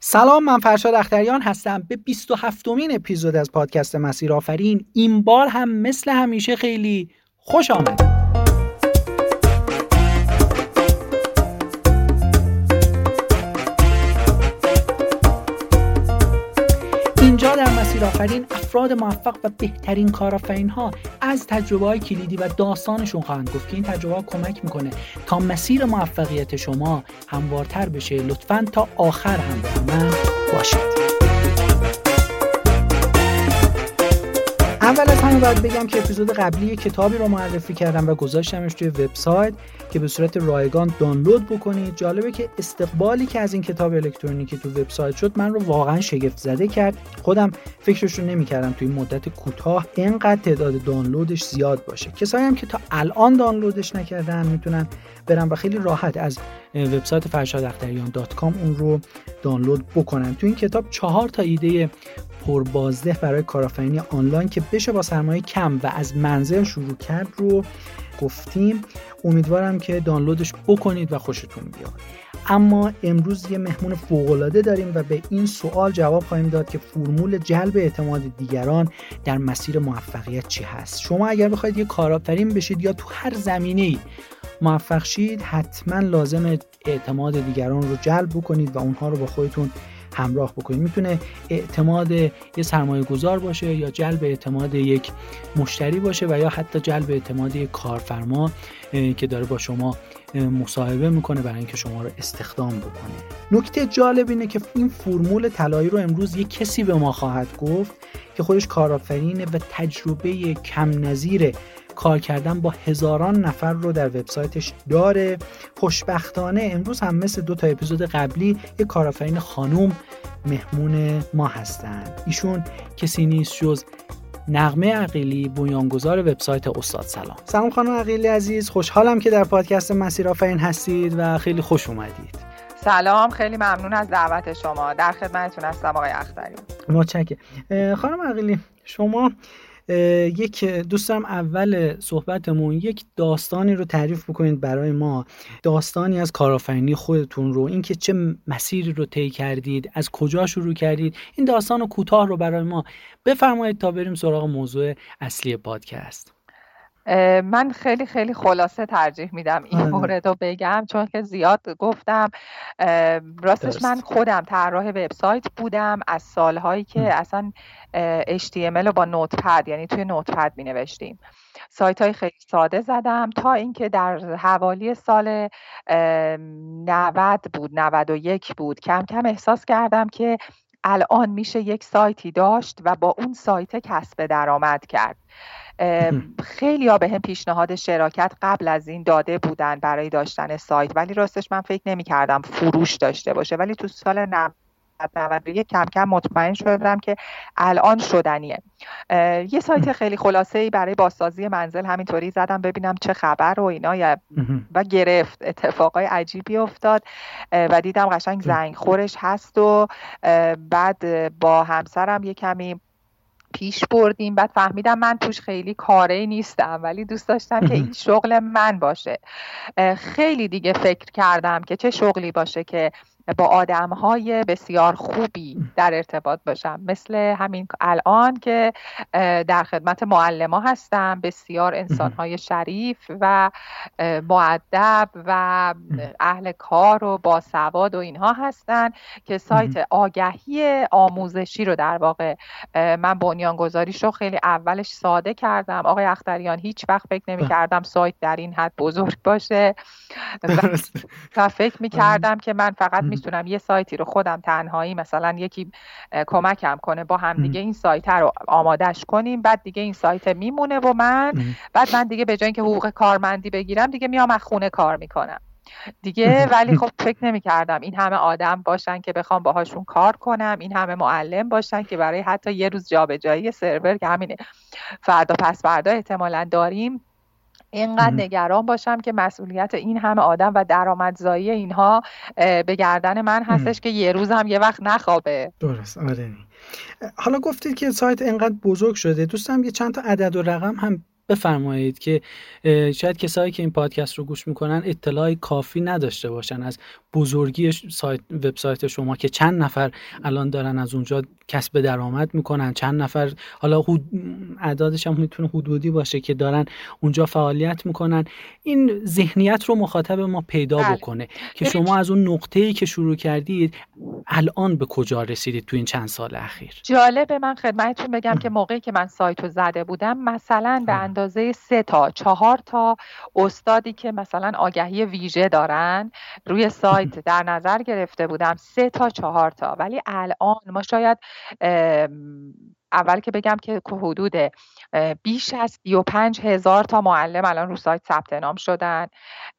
سلام من فرشاد اختریان هستم. به 27 مین اپیزود از پادکست مسیر آفرین این بار هم مثل همیشه خیلی خوش آمد آفرین افراد موفق و بهترین کارآفرین ها از تجربه های کلیدی و داستانشون خواهند گفت که این تجربه کمک می‌کنه تا مسیر موفقیت شما هموارتر بشه. لطفا تا آخر هم من باشید. اول از همه باید بگم که اپیزود قبلی کتابی رو معرفی کردم و گذاشتمش توی وبسایت که به صورت رایگان دانلود بکنید. جالبه که استقبالی که از این کتاب الکترونیکی تو وبسایت شد من رو واقعا شگفت زده کرد. خودم فکرش رو نمی‌کردم توی مدت کوتاه اینقدر تعداد دانلودش زیاد باشه. کسایی هم که تا الان دانلودش نکردن می‌تونن برن و خیلی راحت از وبسایت فرشاداختریان اون رو دانلود بکنن. تو این کتاب چهار تا ایده پربازده برای کارآفرینی آنلاین که بشه با سرمایه کم و از منزل شروع کرد رو گفتیم. امیدوارم که دانلودش بکنید و خوشتون بیاد. اما امروز یه مهمون فوقالعاده داریم و به این سوال جواب خواهیم داد که فرمول جلب اعتماد دیگران در مسیر موفقیت چی هست. شما اگر بخواید یه کارآفرین بشید یا تو هر زمینه ای موفق شید حتما لازم اعتماد دیگران رو جلب بکنید و اونها رو با خودتون همراه بکنید می‌تونه اعتماد یه سرمایه گذار باشه یا جلب اعتماد یک مشتری باشه و یا حتی جلب اعتماد یک کارفرما که داره با شما مصاحبه می‌کنه برای اینکه شما رو استخدام بکنه. نکته جالب اینه که این فرمول طلایی رو امروز یک کسی به ما خواهد گفت که خودش کارآفرینه و تجربه کم نظیره کار کردن با هزاران نفر رو در وبسایتش داره. خوشبختانه امروز هم مثل دو تا اپیزود قبلی یه کارآفرین خانوم مهمون ما هستند ایشون کسی نیست جز نقمه عقیلی بنیانگذار وبسایت استاد سلام. سلام خانم عقیلی عزیز خوشحالم که در پادکست مسیر آفرین هستید و خیلی خوش اومدید. سلام خیلی ممنون از دعوت شما. در خدمتتون هستم آقای اختری. متشکرم. خانم عقیلی شما یک دوستم اول صحبتمون یک داستانی رو تعریف بکنید برای ما. داستانی از کارآفرینی خودتون رو اینکه چه مسیری رو طی کردید از کجا شروع کردید این داستان کوتاه رو برای ما بفرمایید تا بریم سراغ موضوع اصلی پادکست. من خیلی خیلی خلاصه ترجیح میدم این آره. مورد رو بگم چون که زیاد گفتم. راستش من خودم طراح وبسایت بودم از سالهایی که اصلا HTML رو با نوتپد یعنی توی نوتپد می نوشتیم سایت های خیلی ساده زدم تا اینکه در حوالی سال 90 بود 91 بود. کم کم احساس کردم که الان میشه یک سایتی داشت و با اون سایت کسب درآمد کرد. خیلی ها به هم پیشنهاد شراکت قبل از این داده بودن برای داشتن سایت. ولی راستش من فکر نمی کردم فروش داشته باشه. ولی تو سال 91 کم کم مطمئن شدم که الان شدنیه. یه سایت خیلی خلاصه ای برای بازسازی منزل همینطوری زدم ببینم چه خبر و اینا. و گرفت. اتفاقای عجیبی افتاد. و دیدم قشنگ زنگ خورش هست و بعد با همسرم یه کمی پیش بردیم. بعد فهمیدم من توش خیلی کاره نیستم ولی دوست داشتم که این شغل من باشه. خیلی دیگه فکر کردم که چه شغلی باشه که با آدم های بسیار خوبی در ارتباط باشم. مثل همین الان که در خدمت معلم هستم بسیار انسان های شریف و معدب و اهل کار و باسواد و اینها هستن که سایت آگهی آموزشی رو در واقع من بنیانگذاریش رو خیلی اولش ساده کردم. آقای اختریان هیچ وقت فکر نمی کردم سایت در این حد بزرگ باشه. و فکر می کردم که من فقط می‌تونم یه سایتی رو خودم تنهایی مثلا یکی کمکم کنه با هم دیگه این سایت رو آمادش کنیم بعد دیگه این سایت میمونه و من بعد من دیگه به جای اینکه حقوق کارمندی بگیرم دیگه میام از خونه کار می‌کنم. دیگه ولی خب فکر نمی کردم این همه آدم باشن که بخوام باهاشون کار کنم این همه معلم باشن که برای حتی یه روز جابجایی سرور که همینه. فردا پس فردا احتمالا داریم. اینقدر نگران باشم که مسئولیت این همه آدم و درآمدزایی اینها به گردن من هستش که یه روز هم یه وقت نخوابه. درست. آره. حالا گفتید که سایت اینقدر بزرگ شده. دوستم یه چند تا عدد و رقم هم بفرمایید که شاید کسایی که این پادکست رو گوش می‌کنن اطلاع کافی نداشته باشن از بزرگی سایت وبسایت شما که چند نفر الان دارن از اونجا کسب درآمد می‌کنن. چند نفر حالا اعدادش هم می‌تونه حدودی باشه که دارن اونجا فعالیت می‌کنن. این ذهنیت رو مخاطب ما پیدا بله. بکنه که شما از اون نقطه ای که شروع کردید الان به کجا رسیدید تو این چند سال اخیر؟ جالبه. من خدمتتون بگم که موقعی که من سایت رو زده بودم مثلا به اندازه سه تا چهار تا استادی که مثلا آگهی ویژه دارن روی سایت در نظر گرفته بودم. سه تا چهار تا. ولی الان ما شاید اول که بگم که حدود بیش از 35 هزار تا معلم الان رو سایت ثبت نام شدن.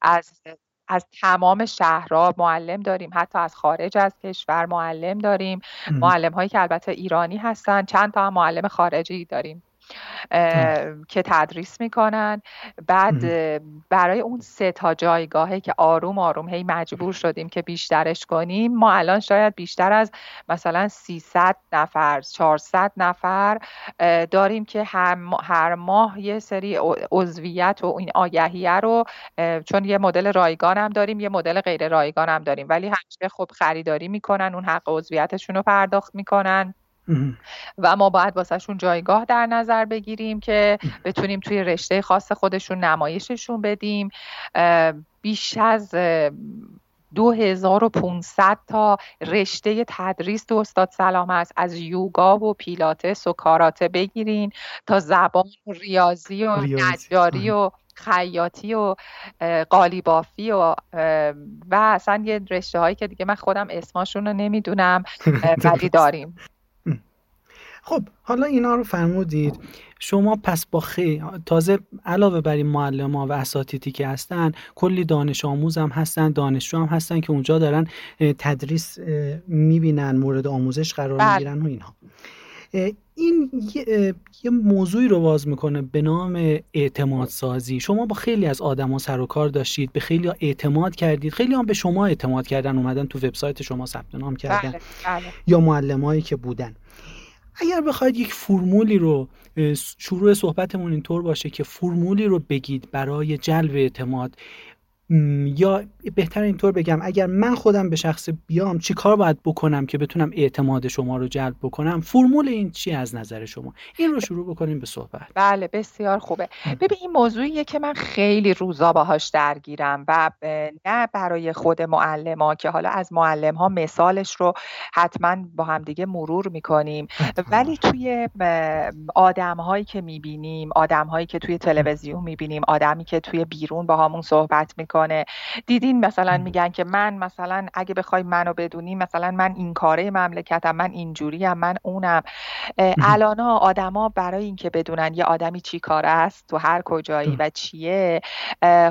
از از تمام شهرها معلم داریم. حتی از خارج از کشور معلم داریم. معلم هایی که البته ایرانی هستن. چند تا هم معلم خارجی داریم. که تدریس می‌کنن. بعد برای اون سه تا جایگاهه که آروم آروم هی مجبور شدیم که بیشترش کنیم ما الان شاید بیشتر از مثلا 300 نفر 400 نفر داریم که هر ماه یه سری عضویت و این آگهیه رو چون یه مدل رایگان هم داریم یه مدل غیر رایگان هم داریم. ولی همیشه خب خریداری می‌کنن اون حق عضویتشون رو پرداخت می‌کنن. و ما باید واسهشون جایگاه در نظر بگیریم که بتونیم توی رشته خاص خودشون نمایششون بدیم. بیش از 2500 تا رشته تدریس تو استاد سلام است. از یوگا و پیلاتس و کاراته بگیرین تا زبان و ریاضی و نجاری و خیاطی و قالیبافی و و اصلا یه رشته هایی که دیگه من خودم اسماشون رو نمی‌دونم ولی داریم. خب حالا اینا رو فرمودید. شما پس با خی تازه علاوه بر این معلم ها و اساتیدی که هستن کلی دانش آموز هم هستن دانشجو هم هستن که اونجا دارن تدریس می‌بینن مورد آموزش قرار بله. می‌گیرن و اینها. این یه, موضوعی رو باز می‌کنه به نام اعتماد سازی. شما با خیلی از آدما سر و کار داشتید به خیلی اعتماد کردید. خیلی هم به شما اعتماد کردن اومدن تو وبسایت شما ثبت نام کردن. بله، بله. یا معلمایی که بودن. اگر بخواید یک فرمولی رو شروع صحبتمون اینطور باشه که فرمولی رو بگید برای جلب اعتماد. یا بهتر اینطور بگم اگر من خودم به شخص بیام چی کار باید بکنم که بتونم اعتماد شما رو جلب بکنم؟ فرمول این چی از نظر شما؟ این رو شروع بکنیم به صحبت. بله بسیار خوبه. ببین این موضوعیه که من خیلی روزا باهاش درگیرم و نه برای خود معلم ها که حالا از معلم ها مثالش رو حتما با هم دیگه مرور می‌کنیم. ولی توی آدم هایی که می‌بینیم آدم هایی که توی تلویزیون می‌بینیم آدمی که توی بیرون با همون صحبت می‌کنیم دیدین مثلا میگن که من مثلا اگه بخوای منو بدونی مثلا من این کاره مملکتم من اینجوریم من اونم. الانا آدما برای اینکه بدونن یه آدمی چی کار است تو هر کجایی و چیه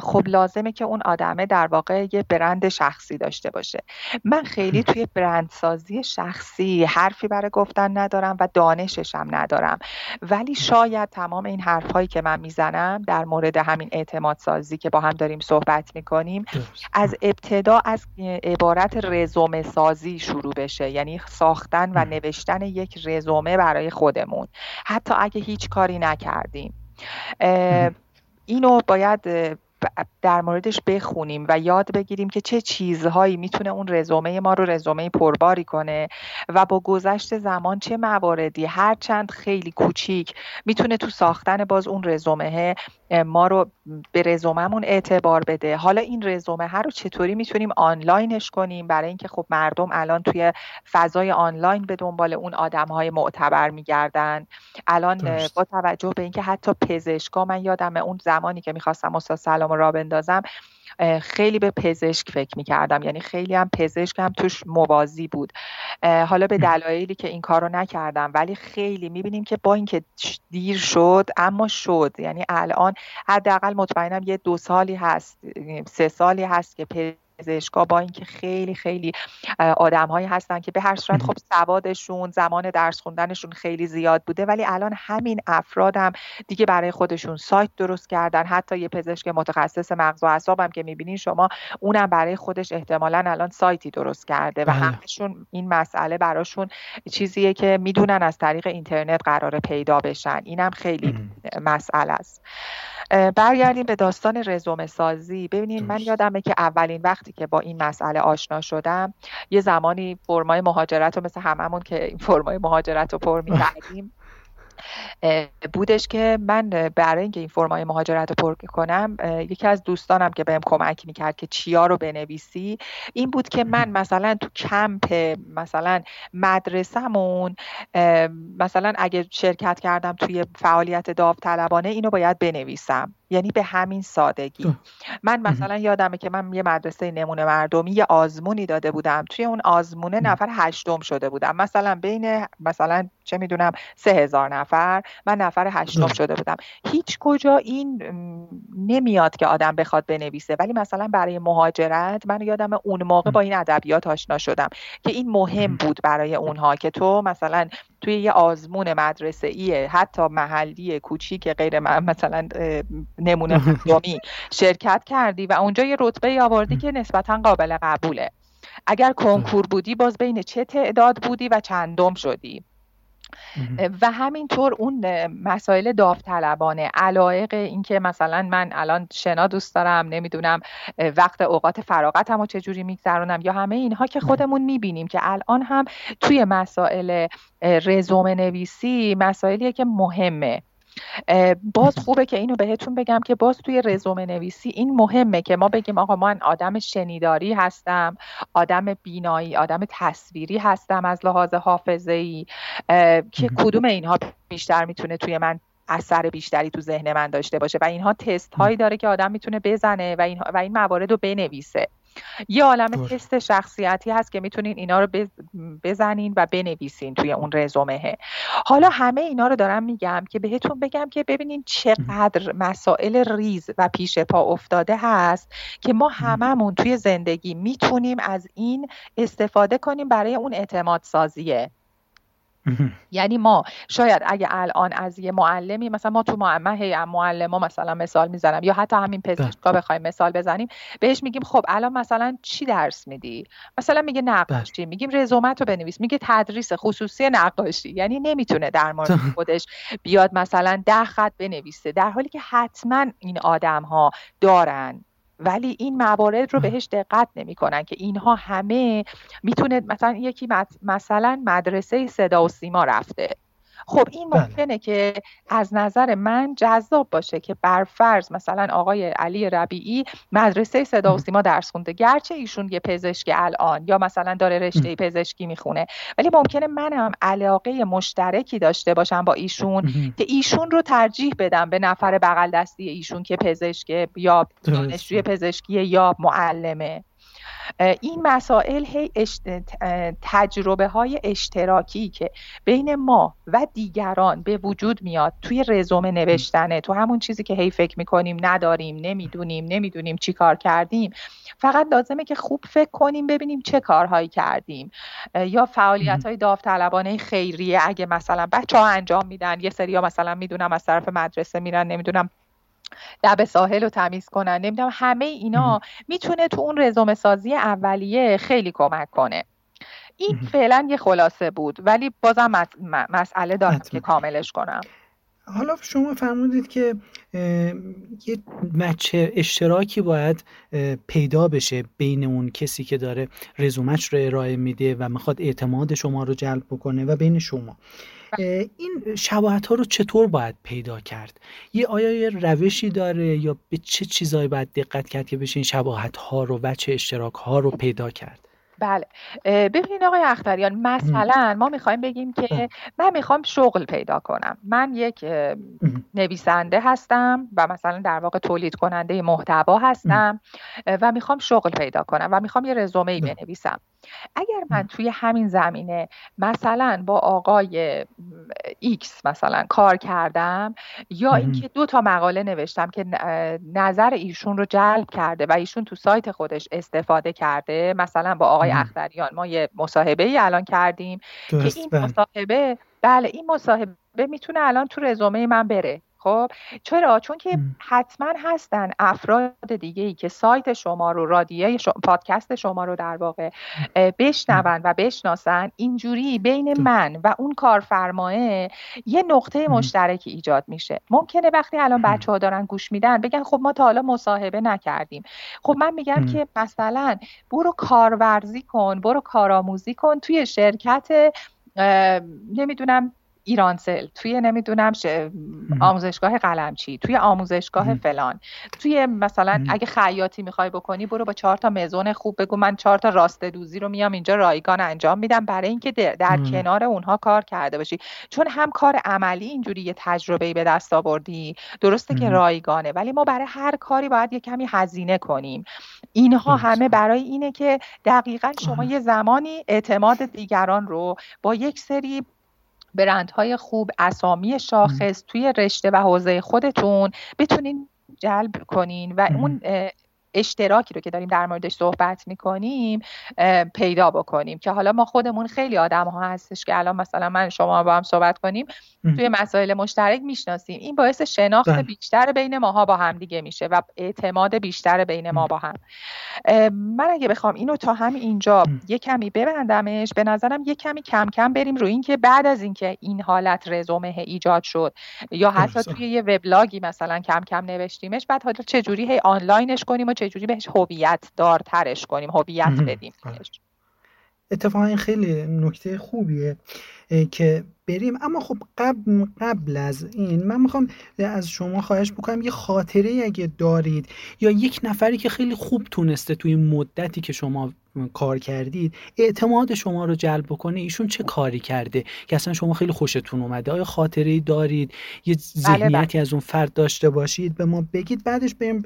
خب لازمه که اون آدمه در واقع یه برند شخصی داشته باشه. من خیلی توی برندسازی شخصی حرفی برای گفتن ندارم و دانششم ندارم. ولی شاید تمام این حرفهایی که من می‌زنم در مورد همین اعتماد سازی که با هم داریم صحبت می‌کنیم. از ابتدا از عبارت رزومه سازی شروع بشه. یعنی ساختن و نوشتن یک رزومه برای خودمون. حتی اگه هیچ کاری نکردیم. اینو باید در موردش بخونیم و یاد بگیریم که چه چیزهایی می‌تونه اون رزومه ما رو رزومه پرباری کنه و با گذشت زمان چه مواردی هرچند خیلی کوچیک می‌تونه تو ساختن باز اون رزومه ما رو به رزوممون اعتبار بده. حالا این رزومه ها رو چطوری می‌تونیم آنلاینش کنیم؟ برای اینکه خب مردم الان توی فضای آنلاین به دنبال اون آدم های معتبر میگردن. الان با توجه به اینکه حتی پزشکا من یادم اون زمانی که می‌خواستم استاد سلام را بندازم خیلی به پزشک فکر می‌کردم. یعنی خیلی هم پزشک هم توش موازی بود. حالا به دلایلی که این کار رو نکردم ولی خیلی می‌بینیم که با اینکه دیر شد اما شد. یعنی الان حداقل مطمئنم یه دو سالی هست سه سالی هست که پزشکا با اینکه خیلی خیلی آدم هایی هستن که به هر صورت خب سوادشون زمان درس خوندنشون خیلی زیاد بوده ولی الان همین افراد هم دیگه برای خودشون سایت درست کردن. حتی یه پزشک متخصص مغز و اعصاب هم که می‌بینین شما اونم برای خودش احتمالا الان سایتی درست کرده و بله. همشون این مسئله براشون چیزیه که می‌دونن از طریق اینترنت قرار پیدا بشن. اینم خیلی مسئله است. برگردیم به داستان رزومه سازی ببینید من یادمه که اولین وقتی که با این مسئله آشنا شدم یه زمانی فرمای مهاجرت رو مثل هممون که این فرمای مهاجرت رو پر می‌کردیم بودش که من برای اینکه این فرمای مهاجرت رو پر کنم یکی از دوستانم که بهم کمک می‌کرد که چیا رو بنویسی این بود که من مثلا تو کمپ مثلا مدرسهمون مثلا اگه شرکت کردم توی فعالیت داوطلبانه اینو باید بنویسم. یعنی به همین سادگی. من مثلا یادمه که من یه مدرسه نمونه مردمی یه آزمونی داده بودم. توی اون آزمونه نفر هشتم شده بودم. مثلا بین مثلا چه می‌دونم سه هزار نفر من نفر هشتم شده بودم. هیچ کجا این نمیاد که آدم بخواد بنویسه. ولی مثلا برای مهاجرت من یادم اون موقع با این ادبیات آشنا شدم که این مهم بود برای اونها که تو مثلا توی یه آزمون مدرسه ایه حتی محلی کوچیک غیر مثلا نمونه مردمی شرکت کردی و اونجا یه رتبه آوردی که نسبتا قابل قبوله. اگر کنکور بودی باز بین چه تعداد بودی و چندم شدی؟ و همینطور اون مسائل داوطلبانه علایق اینکه مثلا من الان شنا دوست دارم نمی‌دونم وقت اوقات فراغتم رو چجوری میگذرونم یا همه اینها که خودمون می‌بینیم که الان هم توی مسائل رزومه نویسی مسائلیه که مهمه. باز خوبه که اینو بهتون بگم که باز توی رزومه نویسی این مهمه که ما بگیم آقا من آدم شنیداری هستم آدم بینایی آدم تصویری هستم از لحاظ حافظه ای که کدوم اینها بیشتر می‌تونه توی من اثر بیشتری تو ذهن من داشته باشه و اینها تست هایی داره که آدم می‌تونه بزنه و این, و این موارد رو بنویسه. یه عالم تست شخصیتی هست که می‌تونین اینا رو بزنین و بنویسین توی اون رزومه. حالا همه اینا رو دارم میگم که بهتون بگم که ببینین چقدر مسائل ریز و پیش پا افتاده هست که ما هممون توی زندگی می‌تونیم از این استفاده کنیم برای اون اعتماد سازیه یعنی ما شاید اگه الان از یه معلمی مثلا ما تو معلم هی معلم ها مثلا مثال می‌زنم یا حتی همین پزشکا بله. بخوایم مثال بزنیم بهش میگیم خب الان مثلا چی درس میدی مثلا میگه نقاشی بله. میگیم رزومت رو بنویس میگه تدریس خصوصی نقاشی یعنی نمی‌تونه در مورد خودش بیاد مثلا ده خط بنویسه در حالی که حتما این آدم ها دارن ولی این موارد رو بهش دقت نمی‌کنن که اینها همه می‌تونه مثلا یکی مثلا مدرسه صدا و سیما رفته. خب این بله. ممکنه که از نظر من جذاب باشه که بر فرض مثلا آقای علی ربیعی مدرسه صدا و سیما درس خونده. گرچه ایشون یه پزشک الان یا مثلا داره رشته پزشکی می‌خونه ولی ممکنه منم علاقه مشترکی داشته باشم با ایشون که ایشون رو ترجیح بدم به نفر بغل دستی ایشون که پزشک یا دانشجوی پزشکی یا معلمه. این مسائل هی تجربه های اشتراکی که بین ما و دیگران به وجود میاد توی رزومه نوشتنه تو همون چیزی که هی فکر می‌کنیم نداریم نمی‌دونیم نمی‌دونیم چی کار کردیم فقط لازمه که خوب فکر کنیم ببینیم چه کارهایی کردیم. یا فعالیت های داوطلبانه خیریه اگه مثلا بچه ها انجام میدن یه سری ها مثلا می‌دونم از طرف مدرسه میرن نمی‌دونم لب ساحل رو تمیز کنن. نمی‌دونم همه اینا می‌تونه تو اون رزومه سازی اولیه خیلی کمک کنه. این فعلا یه خلاصه بود ولی بازم مسئله دارم که کاملش کنم. حالا شما فرمودید که یه مچه اشتراکی باید پیدا بشه بین اون کسی که داره رزومش رو ارائه میده و می‌خواد اعتماد شما رو جلب بکنه و بین شما. این شباهت ها رو چطور باید پیدا کرد؟ یه آیا یه روشی داره یا به چه چیزایی باید دقت کرد که بشه این شباهت ها رو و چه اشتراک ها رو پیدا کرد؟ بله. ببینید آقای اختریان مثلا ما می‌خوایم بگیم که من می‌خوام شغل پیدا کنم. من یک نویسنده هستم و مثلا در واقع تولید کننده محتوا هستم و می‌خوام شغل پیدا کنم و می‌خوام یه رزومه ای بنویسم. اگر من توی همین زمینه مثلا با آقای X مثلا کار کردم یا اینکه دو تا مقاله نوشتم که نظر ایشون رو جلب کرده و ایشون تو سایت خودش استفاده کرده مثلا با آقای اختریان ما یه مصاحبه ای الان کردیم که این بله. مصاحبه بله این مصاحبه می‌تونه الان تو رزومه من بره خب چرا؟ چون که حتما هستن افراد دیگه ای که سایت شما رو رادیوی پادکست شما رو در واقع بشنون و بشناسن اینجوری بین من و اون کارفرماه یه نقطه مشترکی ایجاد میشه. ممکنه وقتی الان بچه ها دارن گوش میدن بگن خب ما تا حالا مصاحبه نکردیم. خب من میگم که مثلا برو کارورزی کن برو کارآموزی کن توی شرکت نمی‌دونم ایرانسل توی نمی‌دونم آموزشگاه قلمچی توی آموزشگاه فلان. توی مثلا اگه خیاطی می‌خوای بکنی برو با چهار تا مزون خوب بگو من چهار تا راست دوزی رو میام اینجا رایگان انجام میدم برای اینکه در, کنار اونها کار کرده باشی. چون هم کار عملی اینجوری یه تجربه به دست آوردی. درسته که رایگانه ولی ما برای هر کاری باید یه کمی هزینه کنیم. اینها همه برای اینه که دقیقا شما یه زمانی اعتماد دیگران رو با یک سری برندهای خوب اسامی شاخص توی رشته و حوزه خودتون بتونین جلب کنین و اون اشتراکی رو که داریم در موردش صحبت می‌کنیم پیدا بکنیم که حالا ما خودمون خیلی آدم ها هستش که الان مثلا من شما با هم صحبت کنیم توی مسائل مشترک می‌شناسیم. این باعث شناخت بله. بیشتر بین ماها با هم دیگه میشه و اعتماد بیشتر بین ما با هم. من اگه بخوام اینو تا هم اینجا یه کمی ببندمش به نظرم یه کمی کم کم بریم روی اینکه بعد از اینکه این حالت رزومه ایجاد شد یا حتی توی یه وبلاگی مثلا کم کم نوشتیمش بعد حالا چه جوری هی آنلاینش کنیم و چه جوری بهش هویت دارترش کنیم هویت بدیم اتفاقا این خیلی نکته خوبیه که بریم. اما خب قبل, قبل از این من می‌خوام از شما خواهش بکنم یه خاطره اگه دارید یا یک نفری که خیلی خوب تونسته توی مدتی که شما کار کردید اعتماد شما رو جلب بکنه ایشون چه کاری کرده که اصلا شما خیلی خوشتون اومده؟ آیا خاطره دارید؟ یه بله، بله. ذهنیتی از اون فرد داشته باشید؟ به ما بگید بعدش بریم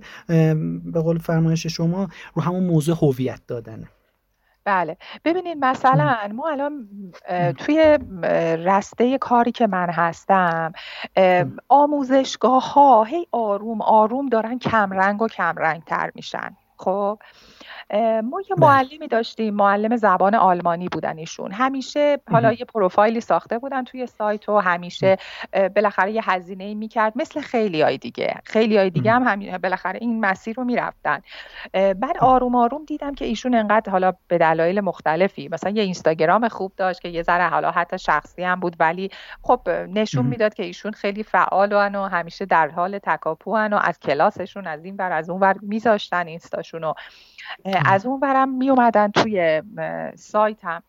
به قول فرمایش شما رو همون موضوع هویت دادنه بله. ببینید مثلا ما الان توی رسته کاری که من هستم آموزشگاه ها هی آروم آروم دارن کمرنگ و کمرنگ تر میشن. خب؟ ما یه. معلمی داشتیم معلم زبان آلمانی بودن ایشون. همیشه حالا یه پروفایلی ساخته بودن توی سایت و همیشه بالاخره یه هزینه می‌کرد. مثل خیلی های دیگه. خیلی های دیگه هم, هم بالاخره این مسیر رو می‌رفتن. بعد آروم آروم دیدم که ایشون انقدر حالا به دلایل مختلفی مثلا یه اینستاگرام خوب داشت که یه ذره حالا حتی شخصی هم بود ولی خب نشون می‌داد که ایشون خیلی فعال و همیشه در حال تکاپو و از کلاسشون از این ور از اون ور میذاشتن اینستاشون از اون برم می اومدن توی سایت هم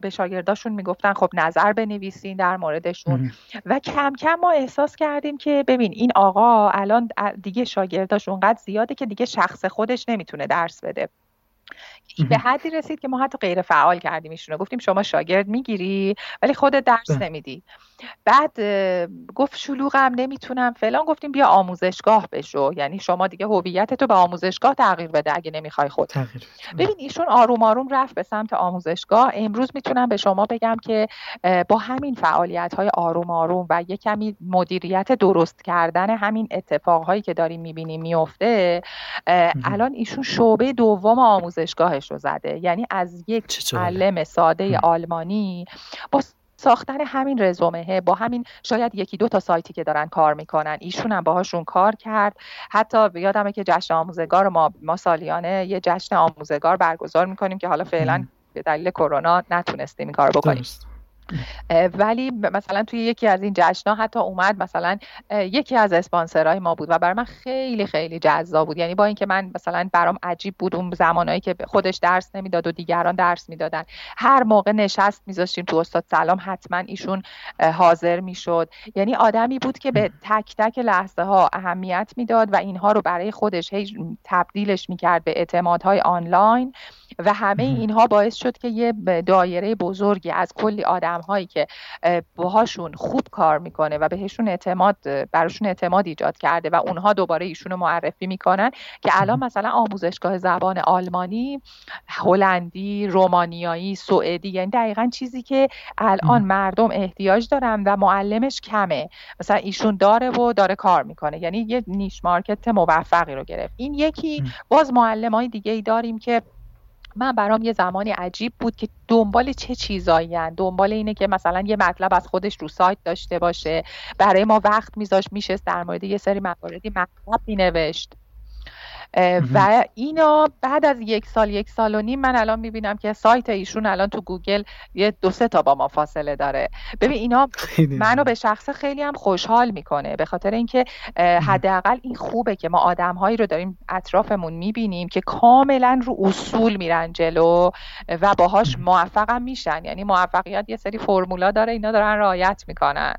به شاگرداشون می‌گفتن خب نظر بنویسین در موردشون. و کم کم ما احساس کردیم که ببین این آقا الان دیگه شاگرداش اونقدر زیاده که دیگه شخص خودش نمی‌تونه درس بده. به حدی رسید که ما حتی غیر فعال کردیم ایشونو. گفتیم شما شاگرد می‌گیری ولی خودت درس بله. نمیدی. بعد گفت شلوغم نمی‌تونم فلان. گفتیم بیا آموزشگاه بشو. یعنی شما دیگه هویت تو به آموزشگاه تغییر بده اگه نمی‌خوای خود. ببین ایشون آروم آروم رفت به سمت آموزشگاه. امروز می‌تونم به شما بگم که با همین فعالیت های آروم آروم و یه کمی مدیریت درست کردن همین اتفاقهایی که داریم می‌بینیم میفته الان ایشون شعبه دوم آموزشگاهش رو زده. یعنی از یک معلم ساده آلمانی با ساختن همین رزومه با همین شاید یکی دو تا سایتی که دارن کار می‌کنن ایشون هم باهاشون کار کرد. حتی یادمه که جشن آموزگار ما ما سالیانه یه جشن آموزگار برگزار می‌کنیم که حالا فعلا به دلیل کرونا نتونستیم این کار بکنیم. ولی مثلا توی یکی از این جشنها حتی اومد مثلا یکی از اسپانسرهای ما بود و برای من خیلی خیلی جذاب بود. یعنی با اینکه من مثلا برام عجیب بود اون زمانایی که خودش درس نمی‌داد و دیگران درس می‌دادن. هر موقع نشست میذاشتیم تو استاد سلام حتما ایشون حاضر می‌شد. یعنی آدمی بود که به تک تک لحظه ها اهمیت می‌داد و اینها رو برای خودش هی تبدیلش می‌کرد به اعتمادهای آنلاین و همه اینها باعث شد که یه دایره بزرگی از کلی آدم آدم هایی که باهاشون خوب کار می‌کنه و بهشون اعتماد براشون اعتماد ایجاد کرده و اونها دوباره ایشونو معرفی می‌کنن که الان مثلا آموزشگاه زبان آلمانی هلندی رومانیایی سوئدی یعنی دقیقا چیزی که الان مردم احتیاج دارن و معلمش کمه. مثلا ایشون داره و داره کار می‌کنه. یعنی یه niche market موفقی رو گرفت. این یکی باز معلم های دیگه ای داریم که من برام یه زمانی عجیب بود که دنبال چه چیزایی هن. دنبال اینه که مثلا یه مطلب از خودش رو سایت داشته باشه برای ما وقت میذاشت میشه در مورد یه سری مواردی مطلب مینوشت و اینا بعد از یک سال یک سال و نیم من الان می‌بینم که سایت ایشون الان تو گوگل یه دو سه تا با ما فاصله داره. ببین اینا منو به شخص خیلی هم خوشحال می‌کنه به خاطر اینکه حداقل این خوبه که ما آدمهایی رو داریم اطرافمون می‌بینیم که کاملا رو اصول میرن جلو و باهاش موفقم میشن. یعنی موفقیت یه سری فرمولا داره اینا دارن رعایت می‌کنن.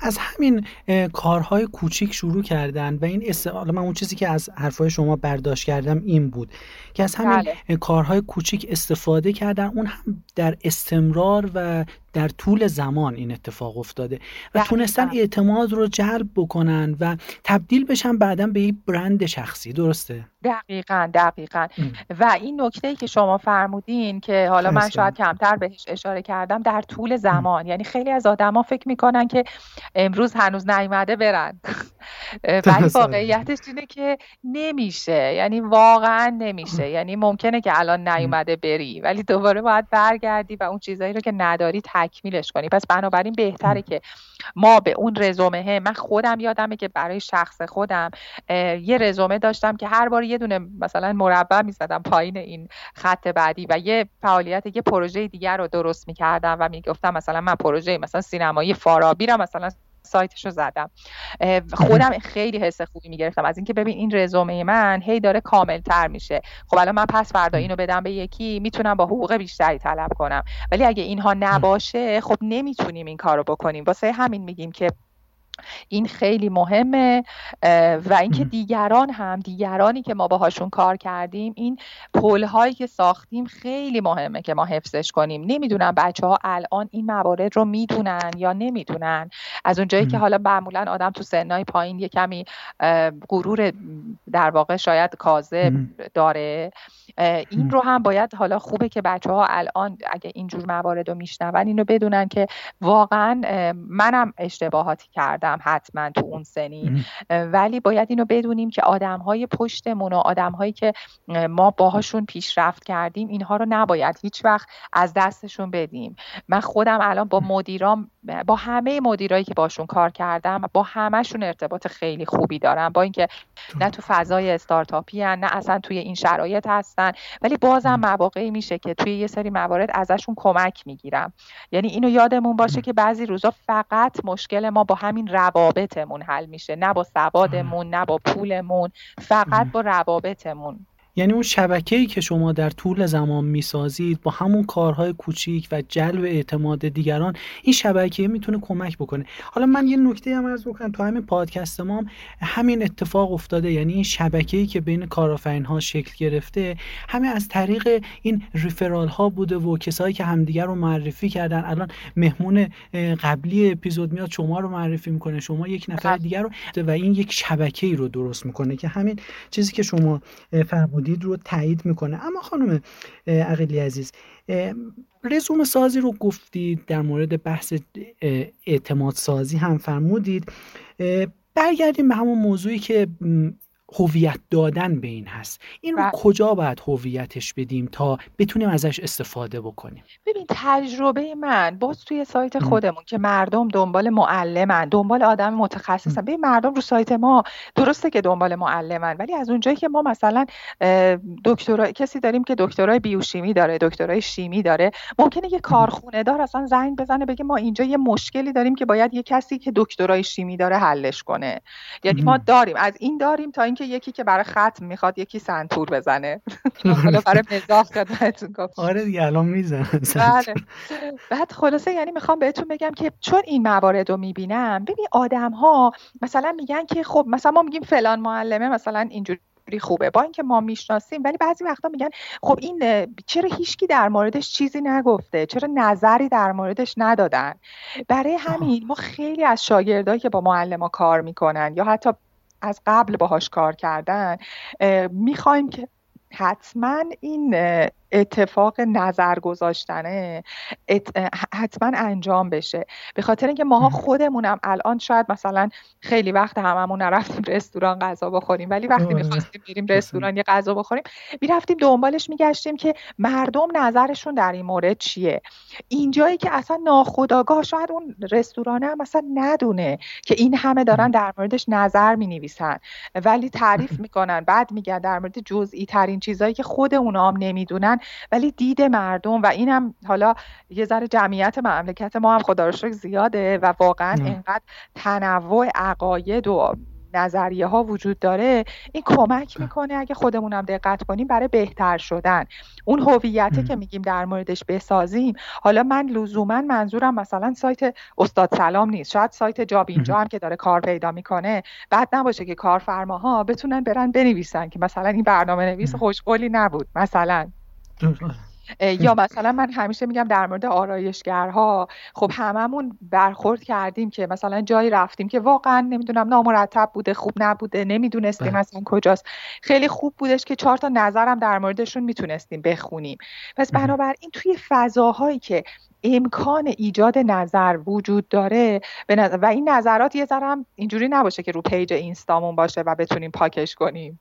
از همین کارهای کوچیک شروع کردن و این استقال من اون چیزی که از حرفای شما برداشت کردم این بود که از همین بله. کارهای کوچیک استفاده کردن اون هم در استمرار و در طول زمان این اتفاق افتاده و تونستن اعتماد رو جلب بکنن و تبدیل بشن بعدا به یک برند شخصی. درسته؟ دقیقا دقیقا. و این نکته ای که شما فرمودین که حالا من شاید کمتر بهش اشاره کردم در طول زمان. یعنی خیلی از آدما فکر می‌کنن که امروز هنوز نیومده برن. ولی واقعیتش اینه که نمیشه. یعنی واقعا نمیشه. یعنی ممکنه که الان نیومده بری ولی دوباره باید برگردی و اون چیزایی رو که نداری تکمیلش کنی. پس بنابراین بهتره که ما به اون رزومه من خودم یادمه که برای شخص خودم یه رزومه داشتم که هر بار یه دونه مثلا مربع می‌زدم پایین این خط بعدی و یه فعالیت یه پروژه دیگر رو درست می‌کردم و می‌گفتم مثلا من پروژه مثلا سینمایی فارابی رو مثلا سایتش رو زدم خودم خیلی حس خوبی می‌گرفتم. از اینکه ببین این رزومه من هی داره کامل تر میشه. خب الان من پس فردا اینو بدم به یکی می‌تونم با حقوق بیشتری طلب کنم. ولی اگه اینها نباشه خب نمی‌تونیم این کارو بکنیم. واسه همین میگیم که این خیلی مهمه و اینکه دیگران هم دیگرانی که ما باهاشون کار کردیم این پل هایی که ساختیم خیلی مهمه که ما حفظش کنیم. نمی‌دونم بچه ها الان این موارد رو می‌دونن یا نمی‌دونن. از اونجایی که حالا معمولا آدم تو سنهای پایین یه کمی غرور در واقع شاید کاذب داره. این رو هم باید حالا خوبه که بچه ها الان اگه اینجور موارد رو میشنون اینو بدونن که واقعا منم اشتباهاتی کردم حتما تو اون سنی. ولی باید اینو بدونیم که آدم های پشتمون و آدم هایی که ما باهاشون پیشرفت کردیم اینها رو نباید هیچ وقت از دستشون بدیم. من خودم الان با مدیرام با همه مدیرایی که باشون کار کردم با همهشون ارتباط خیلی خوبی دارم. با اینکه نه تو فضای استارتاپی هن، نه اصلا توی این شرایط هستن. ولی بازم مواقعی میشه که توی یه سری موارد ازشون کمک می‌گیرم. یعنی اینو یادمون باشه که بعضی روزا فقط مشکل ما با همین روابطمون حل میشه. نه با سوادمون نه با پولمون فقط با روابطمون. یعنی اون ای که شما در طول زمان می‌سازید با همون کارهای کوچیک و جلب اعتماد دیگران این شبکه می‌تونه کمک بکنه. حالا من یه نکته هم عرض بکنم. تو همین پادکست ما همین اتفاق افتاده. یعنی این ای که بین کارآفرین ها شکل گرفته همین از طریق این ریفرال ها بوده و کسایی که همدیگر رو معرفی کردن. الان مهمون قبلی اپیزود میاد شما رو معرفی می‌کنه. شما یک نفر بله. دیگر رو و این یک شبکه ای رو درست می‌کنه که همین چیزی که شما فرمودید. رو تایید می‌کنه. اما خانم عقیلی عزیز رزوم سازی رو گفتید در مورد بحث اعتماد سازی هم فرمودید. برگردیم به همون موضوعی که هویت دادن به این هست. این رو بله. کجا باید هویتش بدیم تا بتونیم ازش استفاده بکنیم؟ ببین تجربه من باز توی سایت خودمون که مردم دنبال معلمن دنبال آدم متخصصن. ببین مردم رو سایت ما درسته که دنبال معلمن ولی از اونجایی که ما مثلا دکترا کسی داریم که دکترای بیوشیمی داره دکترای شیمی داره ممکنه یه کارخونه دار اصلا زنگ بزنه بگه ما اینجا یه مشکلی داریم که باید یه کسی که دکترای شیمی داره حلش کنه. یعنی ما داریم از این داریم تا اینکه یکی که برای ختم می‌خواد یکی سنتور بزنه. حالا برای مزاح خدمتتون گفت آره دیگه الان می‌زنن بله. بعد خلاصه یعنی می‌خوام بهتون بگم که چون این موارد رو می‌بینم ببین آدم ها مثلا میگن که خب مثلا ما میگیم فلان معلمه مثلا اینجوری خوبه. با اینکه ما می‌شناسیم ولی بعضی وقتا میگن خب این چرا هیچکی در موردش چیزی نگفته؟ چرا نظری در موردش ندادن؟ برای همین ما خیلی از شاگردایی که با معلم کار می‌کنن یا حتی از قبل باهاش کار کردن می‌خوایم که حتما این اتفاق نظر گذاشتنه. حتما انجام بشه. به خاطر اینکه ماها خودمونم الان شاید مثلا خیلی وقت هممون نرفتیم رستوران غذا بخوریم ولی وقتی می‌خواستیم بریم رستوران یه غذا بخوریم می‌رفتیم دنبالش میگشتیم که مردم نظرشون در این مورد چیه. اینجایی که اصلا ناخداگاه شاید اون رستوران هم اصلا ندونه که این همه دارن در موردش نظر می‌نویسن. ولی تعریف می‌کنن بعد میگن در مورد جزئی ترین چیزهایی که خود اونا هم نمی‌دونن ولی دید مردم و اینم حالا یه ذره جمعیت مملکت ما هم خدا رو زیاده و واقعا اینقدر تنوع عقاید و نظریه ها وجود داره این کمک می‌کنه اگه خودمونم دقت کنیم برای بهتر شدن. اون هویته که میگیم در موردش بسازیم حالا من لزوما منظورم مثلا سایت استاد سلام نیست. شاید سایت جاب اینجا هم که داره کار پیدا می‌کنه. بعد نباشه که کارفرماها بتونن برن بنویسن که مثلا این برنامه نویس خوشقولی نبود مثلا. Don't یا مثلا من همیشه میگم در مورد آرایشگرها خب هممون برخورد کردیم که مثلا جایی رفتیم که واقعا نمی‌دونم نامرتب بوده خوب نبوده نمی‌دونستیم بله. مثلا کجاست. خیلی خوب بودش که چهار تا نظرم در موردشون می‌تونستیم بخونیم. پس بنابراین توی فضاهایی که امکان ایجاد نظر وجود داره و این نظرات یه ذره اینجوری نباشه که رو پیج اینستامون باشه و بتونیم پاکش کنیم.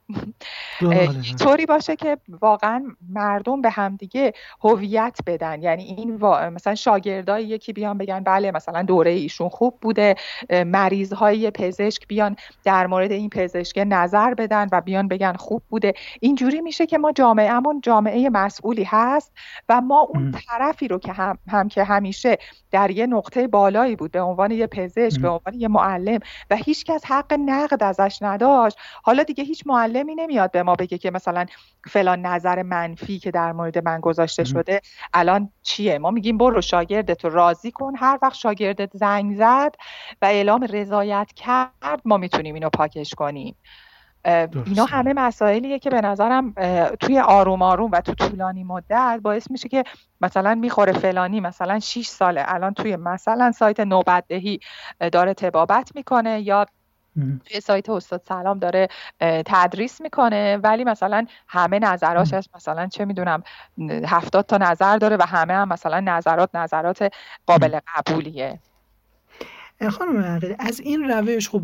طوری باشه که واقعا مردم به همدیگه هویت بدن. یعنی این مثلا شاگردای یکی بیان بگن بله مثلا دوره ایشون خوب بوده مریض های پزشک بیان در مورد این پزشک نظر بدن و بیان بگن خوب بوده. اینجوری میشه که ما جامعهمون جامعه مسئولی هست و ما اون طرفی رو که هم, هم که همیشه در یه نقطه بالایی بود به عنوان یه پزشک به عنوان یه معلم و هیچکس حق نقد ازش نداشت. حالا دیگه هیچ معلمی نمیاد به ما بگه که مثلا فلان نظر منفی که در مورد من گذاشته شده. الان چیه؟ ما میگیم برو شاگردت رو راضی کن. هر وقت شاگردت زنگ زد و اعلام رضایت کرد ما می‌تونیم اینو پاکش کنیم. اینا همه مسائلیه که به نظرم توی آروم آروم و تو طولانی مدت باعث میشه که مثلا می‌خوره فلانی مثلا 6 ساله. الان توی مثلا سایت نوبتدهی داره تبابت می‌کنه یا توی سایت استاد سلام داره تدریس می‌کنه. ولی مثلا همه نظراش هست مثلا چه می‌دونم هفتاد تا نظر داره و همه هم مثلا نظرات نظرات قابل قبولیه. خانم از این روش خب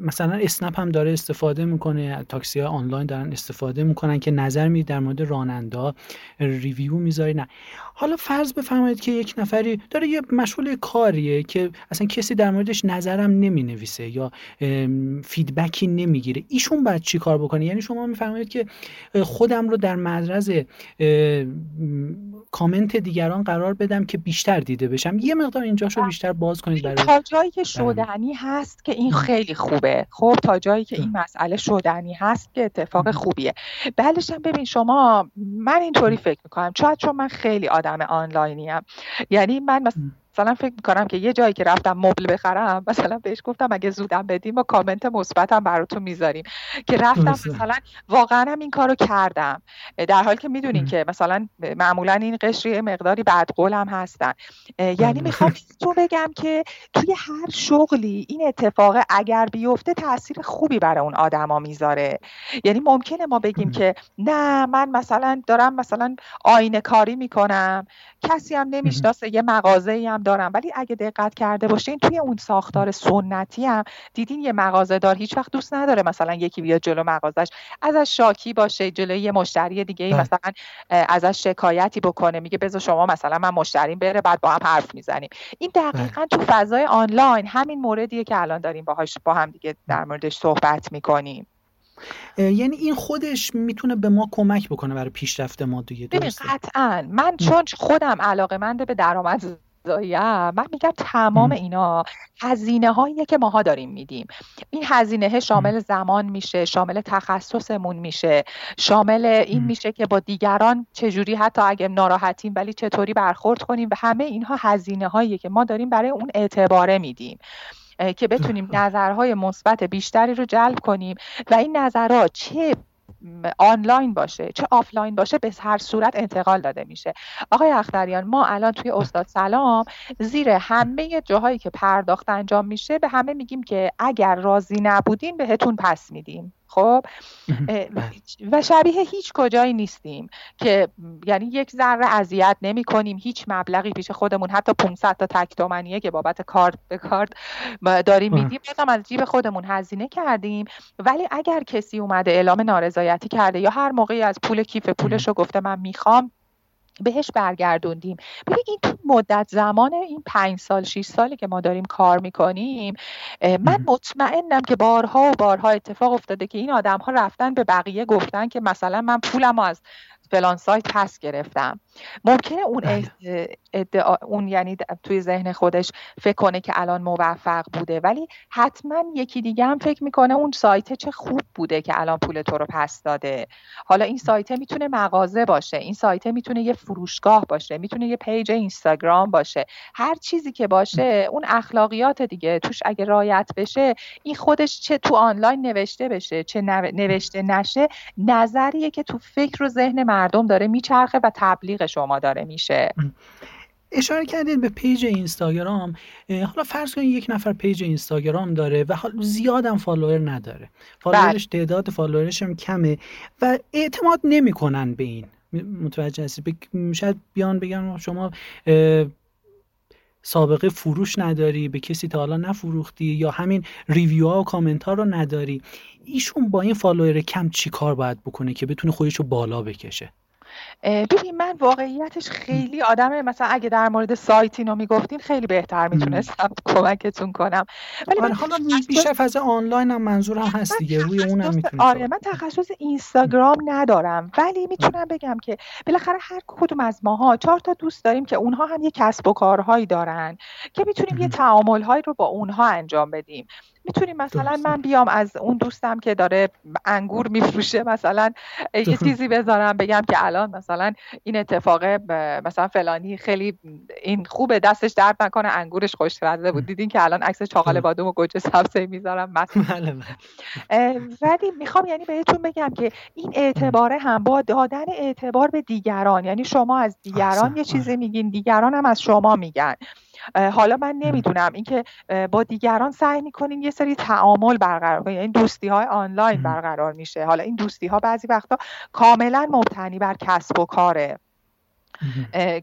مثلا اسنپ هم داره استفاده می‌کنه تاکسی ها آنلاین دارن استفاده می‌کنن که نظر می در مورد راننده ریویو می‌ذاری نه. حالا فرض بفرمایید که یک نفری داره یه مشغول کاریه که اصلا کسی در موردش نظرم نمی نویسه یا فیدبکی نمی‌گیره. ایشون باید چی کار بکنه؟ یعنی شما میفرمایید که خودم رو در معرض کامنت دیگران قرار بدم که بیشتر دیده بشم. یه مقدار اینجاشو بیشتر باز کنید برای تا جایی که. شدنی هست که این خیلی خوبه. خب تا جایی که این مسئله شدنی هست که اتفاق خوبیه. بلش ببین شما من اینطوری فکر می‌کنم. شاید چون من خیلی آدم آنلاینیم یعنی من مثلا مثلا فکر می‌کنم که یه جایی که رفتم مبل بخرم مثلا بهش گفتم اگه زودم بدیم و کامنت مثبتم براتون می‌ذاریم. که رفتم مثلا واقعا هم این کارو کردم. در حالی که می‌دونین که مثلا معمولا این قشری مقداری بدقول هم هستن یعنی می‌خوام تو بگم که توی هر شغلی این اتفاق اگر بیفته تاثیر خوبی برای اون آدما می‌ذاره. یعنی ممکنه ما بگیم که نه من مثلا دارم مثلا آینه کاری می‌کنم. کسی هم نمی‌شناسه یه مغازه هم دارم. ولی اگه دقت کرده باشین توی اون ساختار سنتی هم دیدین یه مغازه دار هیچ وقت دوست نداره مثلا یکی بیاد جلو مغازش ازش شاکی باشه جلوی یه مشتری دیگه ای بله. مثلا ازش شکایتی بکنه. میگه بذار شما مثلا من مشتریم بره بعد با هم حرف می‌زنیم. این دقیقا تو فضای آنلاین همین موردیه که الان داریم باهاش با هم دیگه در موردش صحبت می‌کنیم. یعنی این خودش می‌تونه به ما کمک بکنه برای پیشرفت ما دیگه قطعا. من چون خودم علاقه منده به درآمد من میگم تمام اینا هزینه هایی که ماها داریم میدیم. این هزینه شامل زمان میشه شامل تخصصمون میشه شامل این میشه که با دیگران چجوری حتی اگه ناراحتیم ولی چطوری برخورد کنیم و همه اینها هزینه هایی که ما داریم برای اون اعتباره میدیم. که بتونیم نظرهای مثبت بیشتری رو جلب کنیم و این نظرها چه آنلاین باشه چه آفلاین باشه به هر صورت انتقال داده میشه. آقای اختریان ما الان توی استاد سلام زیر همه جاهایی که پرداخت انجام میشه به همه میگیم که اگر راضی نبودین بهتون پس میدیم. خب و شبیه هیچ کجایی نیستیم که یعنی یک ذره اذیت نمی کنیم هیچ مبلغی پیش خودمون حتی 500 تا تک تومنیه که بابت کارت به کارت داریم میدیم بازم از جیب خودمون هزینه کردیم. ولی اگر کسی اومده اعلام نارضایتی کرده یا هر موقعی از پول کیف پولش رو گفته من می‌خوام بهش برگردوندیم. ببین این تو مدت زمان این پنج سال شیش سالی که ما داریم کار می‌کنیم من مطمئنم که بارها و بارها اتفاق افتاده که این آدم ها رفتن به بقیه گفتن که مثلا من پولم از فلان سایت پس گرفتم. ممکنه اون بله. ادعا اون یعنی توی ذهن خودش فکر کنه که الان موفق بوده. ولی حتما یکی دیگه هم فکر می‌کنه اون سایت چه خوب بوده که الان پول تو رو پس داده. حالا این سایت می‌تونه مغازه باشه این سایت می‌تونه یه فروشگاه باشه می‌تونه یه پیج اینستاگرام باشه. هر چیزی که باشه اون اخلاقیات دیگه توش اگه رعایت بشه این خودش چه تو آنلاین نوشته بشه چه نوشته نشه نظریه که تو فکر و ذهن مردم داره میچرخه و تبلیغ شما داره میشه. اشاره کردید به پیج اینستاگرام. حالا فرض کنید یک نفر پیج اینستاگرام داره و حالا زیادم follower نداره. follower ش بله. تعداد follower ش هم کمه و اعتماد نمی‌کنن به این. متوجه هستی شاید بیان بگن شما سابقه فروش نداری به کسی تا حالا نفروختی یا همین review ها و کامنت ها رو نداری. ایشون با این follower کم چی کار باید بکنه که بتونه خودش رو بالا بکشه؟ ببین من واقعیتش خیلی آدم مثلا اگه در مورد سایت اینو می‌گفتین خیلی بهتر می‌تونستم کمکتون کنم. ولی من حالا بیشتر فاز آنلاین هم منظورم هست دیگه. روی اونم می‌تونم آره من تخصص اینستاگرام ندارم. ولی می‌تونم بگم که بالاخره هر کدوم از ماها چهار تا دوست داریم که اونها هم یه کسب و کارهایی دارن که می‌تونیم یه تعامل هایی رو با اونها انجام بدیم. می‌تونیم مثلا من بیام از اون دوستم که داره انگور میفروشه مثلا یه چیزی بذارم بگم که الان مثلا این اتفاق مثلا فلانی خیلی این خوبه دستش درد نکنه انگورش خوش بود. دیدین که الان عکس چاقال بادوم و گوجه سبزی می‌ذارم بله، بله. ولی می‌خوام یعنی بهتون بگم که این اعتباره هم با دادن اعتبار به دیگران یعنی شما از دیگران یه چیزی آره. میگین دیگران هم از شما میگن. حالا من نمی‌دونم. اینکه با دیگران سعی می‌کنین یه سری تعامل برقرار کنین. این دوستی های آنلاین برقرار میشه. حالا این دوستی ها بعضی وقتا کاملا مبتنی بر کسب و کاره.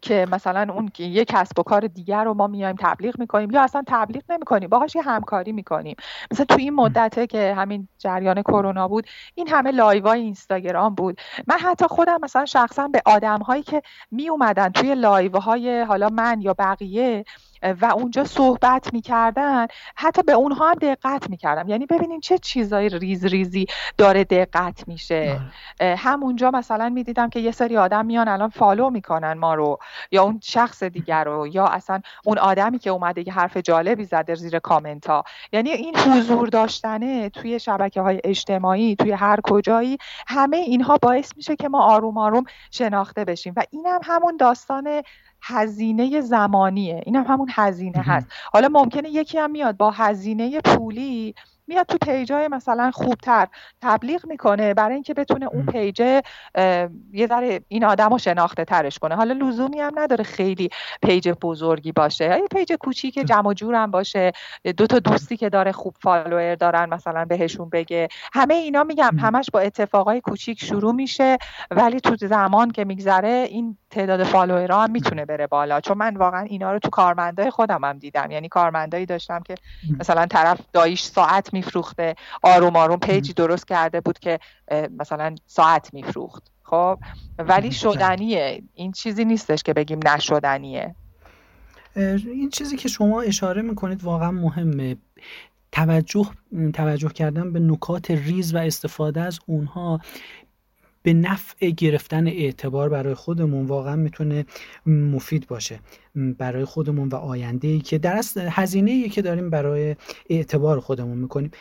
که مثلا اون یک کسب و کار دیگر رو ما میایم تبلیغ می‌کنیم یا اصلا تبلیغ نمی‌کنیم باهاش یه همکاری می‌کنیم. مثلا تو این مدته که همین جریان کرونا بود این همه لایوای اینستاگرام بود. من حتی خودم مثلا شخصا به آدم هایی که می اومدن توی لایو های حالا من یا بقیه و اونجا صحبت می‌کردن حتی به اونها هم دقت می‌کردم. یعنی ببینین چه چیزای ریز ریزی داره دقت میشه. آره. همونجا مثلا می‌دیدم که یه سری آدم میان الان follow می‌کنن ما رو یا اون شخص دیگر رو یا اصلا اون آدمی که اومده یه حرف جالبی زده زیر کامنت ها یعنی این حضور داشتنه توی شبکه های اجتماعی توی هر کجایی همه اینها باعث میشه که ما آروم آروم شناخته بشیم. و اینم همون داستان هزینه زمانیه. این هم همون هزینه هست. حالا ممکنه یکی هم میاد با هزینه پولی میاد تو پیجای مثلا خوبتر تبلیغ می‌کنه برای اینکه بتونه اون پیجه یه ذره این آدم رو شناخته ترش کنه. حالا لزومی هم نداره خیلی پیج بزرگی باشه. یه پیج کوچیک جمع جور هم باشه. دو تا دوستی که داره خوب follower دارن مثلا بهشون بگه. همه اینا میگم همش با اتفاقای کوچیک شروع میشه. ولی تو زمان که میگذره این تعداد فالوورها هم می‌تونه بره بالا. چون من واقعا اینا رو تو کارمندای خودم هم دیدم. یعنی کارمندایی داشتم که مثلا طرف دایش ساعت میفروخته. آروم آروم پیجی درست کرده بود که مثلا ساعت میفروخت. خب؟ ولی شدنیه. این چیزی نیستش که بگیم نشدنیه. این چیزی که شما اشاره می‌کنید واقعا مهمه. توجه توجه کردن به نکات ریز و استفاده از اونها به نفع گرفتن اعتبار برای خودمون واقعا می‌تونه مفید باشه. برای خودمون و آینده ای که در اصل هزینه ای که داریم برای اعتبار خودمون می‌کنیم.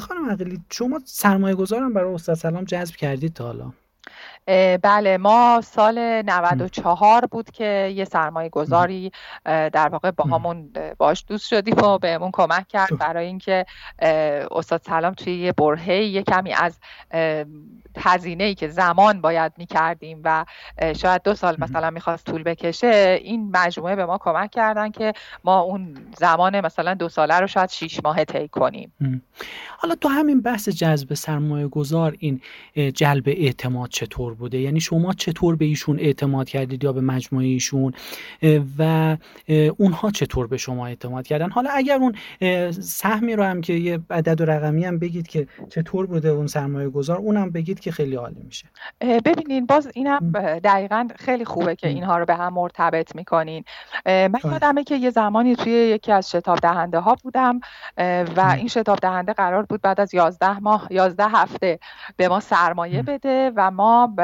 خانم عقیلی شما سرمایه گذارم برای استاد سلام جذب کردید تا حالا. بله ما سال 94 بود که یه سرمایه گذاری در واقع با همون باش دوست شدیم و بهمون کمک کرد برای اینکه استاد سلام توی یه برهه یه کمی از هزینه ای که زمان باید می‌کردیم و شاید دو سال مثلا می‌خواست طول بکشه این مجموعه به ما کمک کردن که ما اون زمان مثلا دو ساله رو شاید شیش ماه طی کنیم. حالا تو همین بحث جذب سرمایه گذار این جلب اعتماد چطور بوده. یعنی شما چطور به ایشون اعتماد کردید یا به مجموعه ایشون؟ و اونها چطور به شما اعتماد کردن؟ حالا اگر اون سهمی رو هم که یه عدد و رقمی هم بگید که چطور بوده اون سرمایه گذار اونم بگید که خیلی عالی میشه. ببینین باز اینم دقیقا خیلی خوبه که اینها رو به هم مرتبط می‌کنین. من یادمه که یه زمانی توی یکی از شتاب دهنده ها بودم و این شتاب دهنده قرار بود بعد از 11 ماه 11 هفته به ما سرمایه بده و ما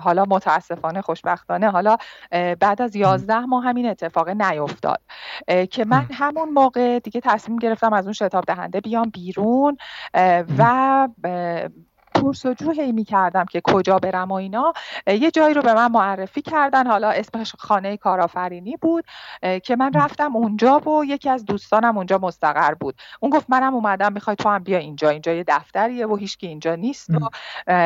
حالا متاسفانه خوشبختانه حالا بعد از یازده ماه همین اتفاق نیفتاد که من همون موقع دیگه تصمیم گرفتم از اون شتاب دهنده بیام بیرون و پرسجو هی می کردم که کجا برم و اینا یه جایی رو به من معرفی کردن. حالا اسمش خانه کارآفرینی بود که من رفتم اونجا و یکی از دوستانم اونجا مستقر بود. اون گفت منم اومدم می‌خوای تو هم بیا اینجا. اینجا یه دفتریه و هیچکی اینجا نیست و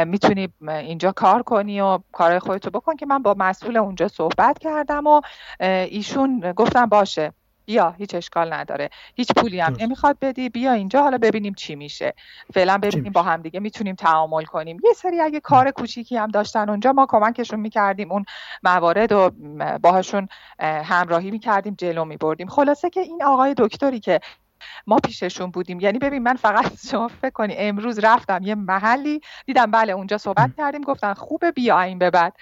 می‌تونی اینجا کار کنی و کارهای خودتو بکن که من با مسئول اونجا صحبت کردم و ایشون گفتم باشه. بیا هیچ اشکال نداره. هیچ پولی هم نمی‌خواد بدی. بیا اینجا حالا ببینیم چی میشه. فعلا ببینیم با هم دیگه می‌تونیم تعامل کنیم. یه سری اگه کار کوچیکی هم داشتن اونجا ما کمکشون می‌کردیم. اون موارد و باهاشون همراهی می‌کردیم جلو میبردیم. خلاصه که این آقای دکتری که ما پیششون بودیم. یعنی ببین من فقط شما فکر کنی امروز رفتم یه محلی دیدم بله اونجا صحبت کردیم گفتن خوبه بیا این به بعد.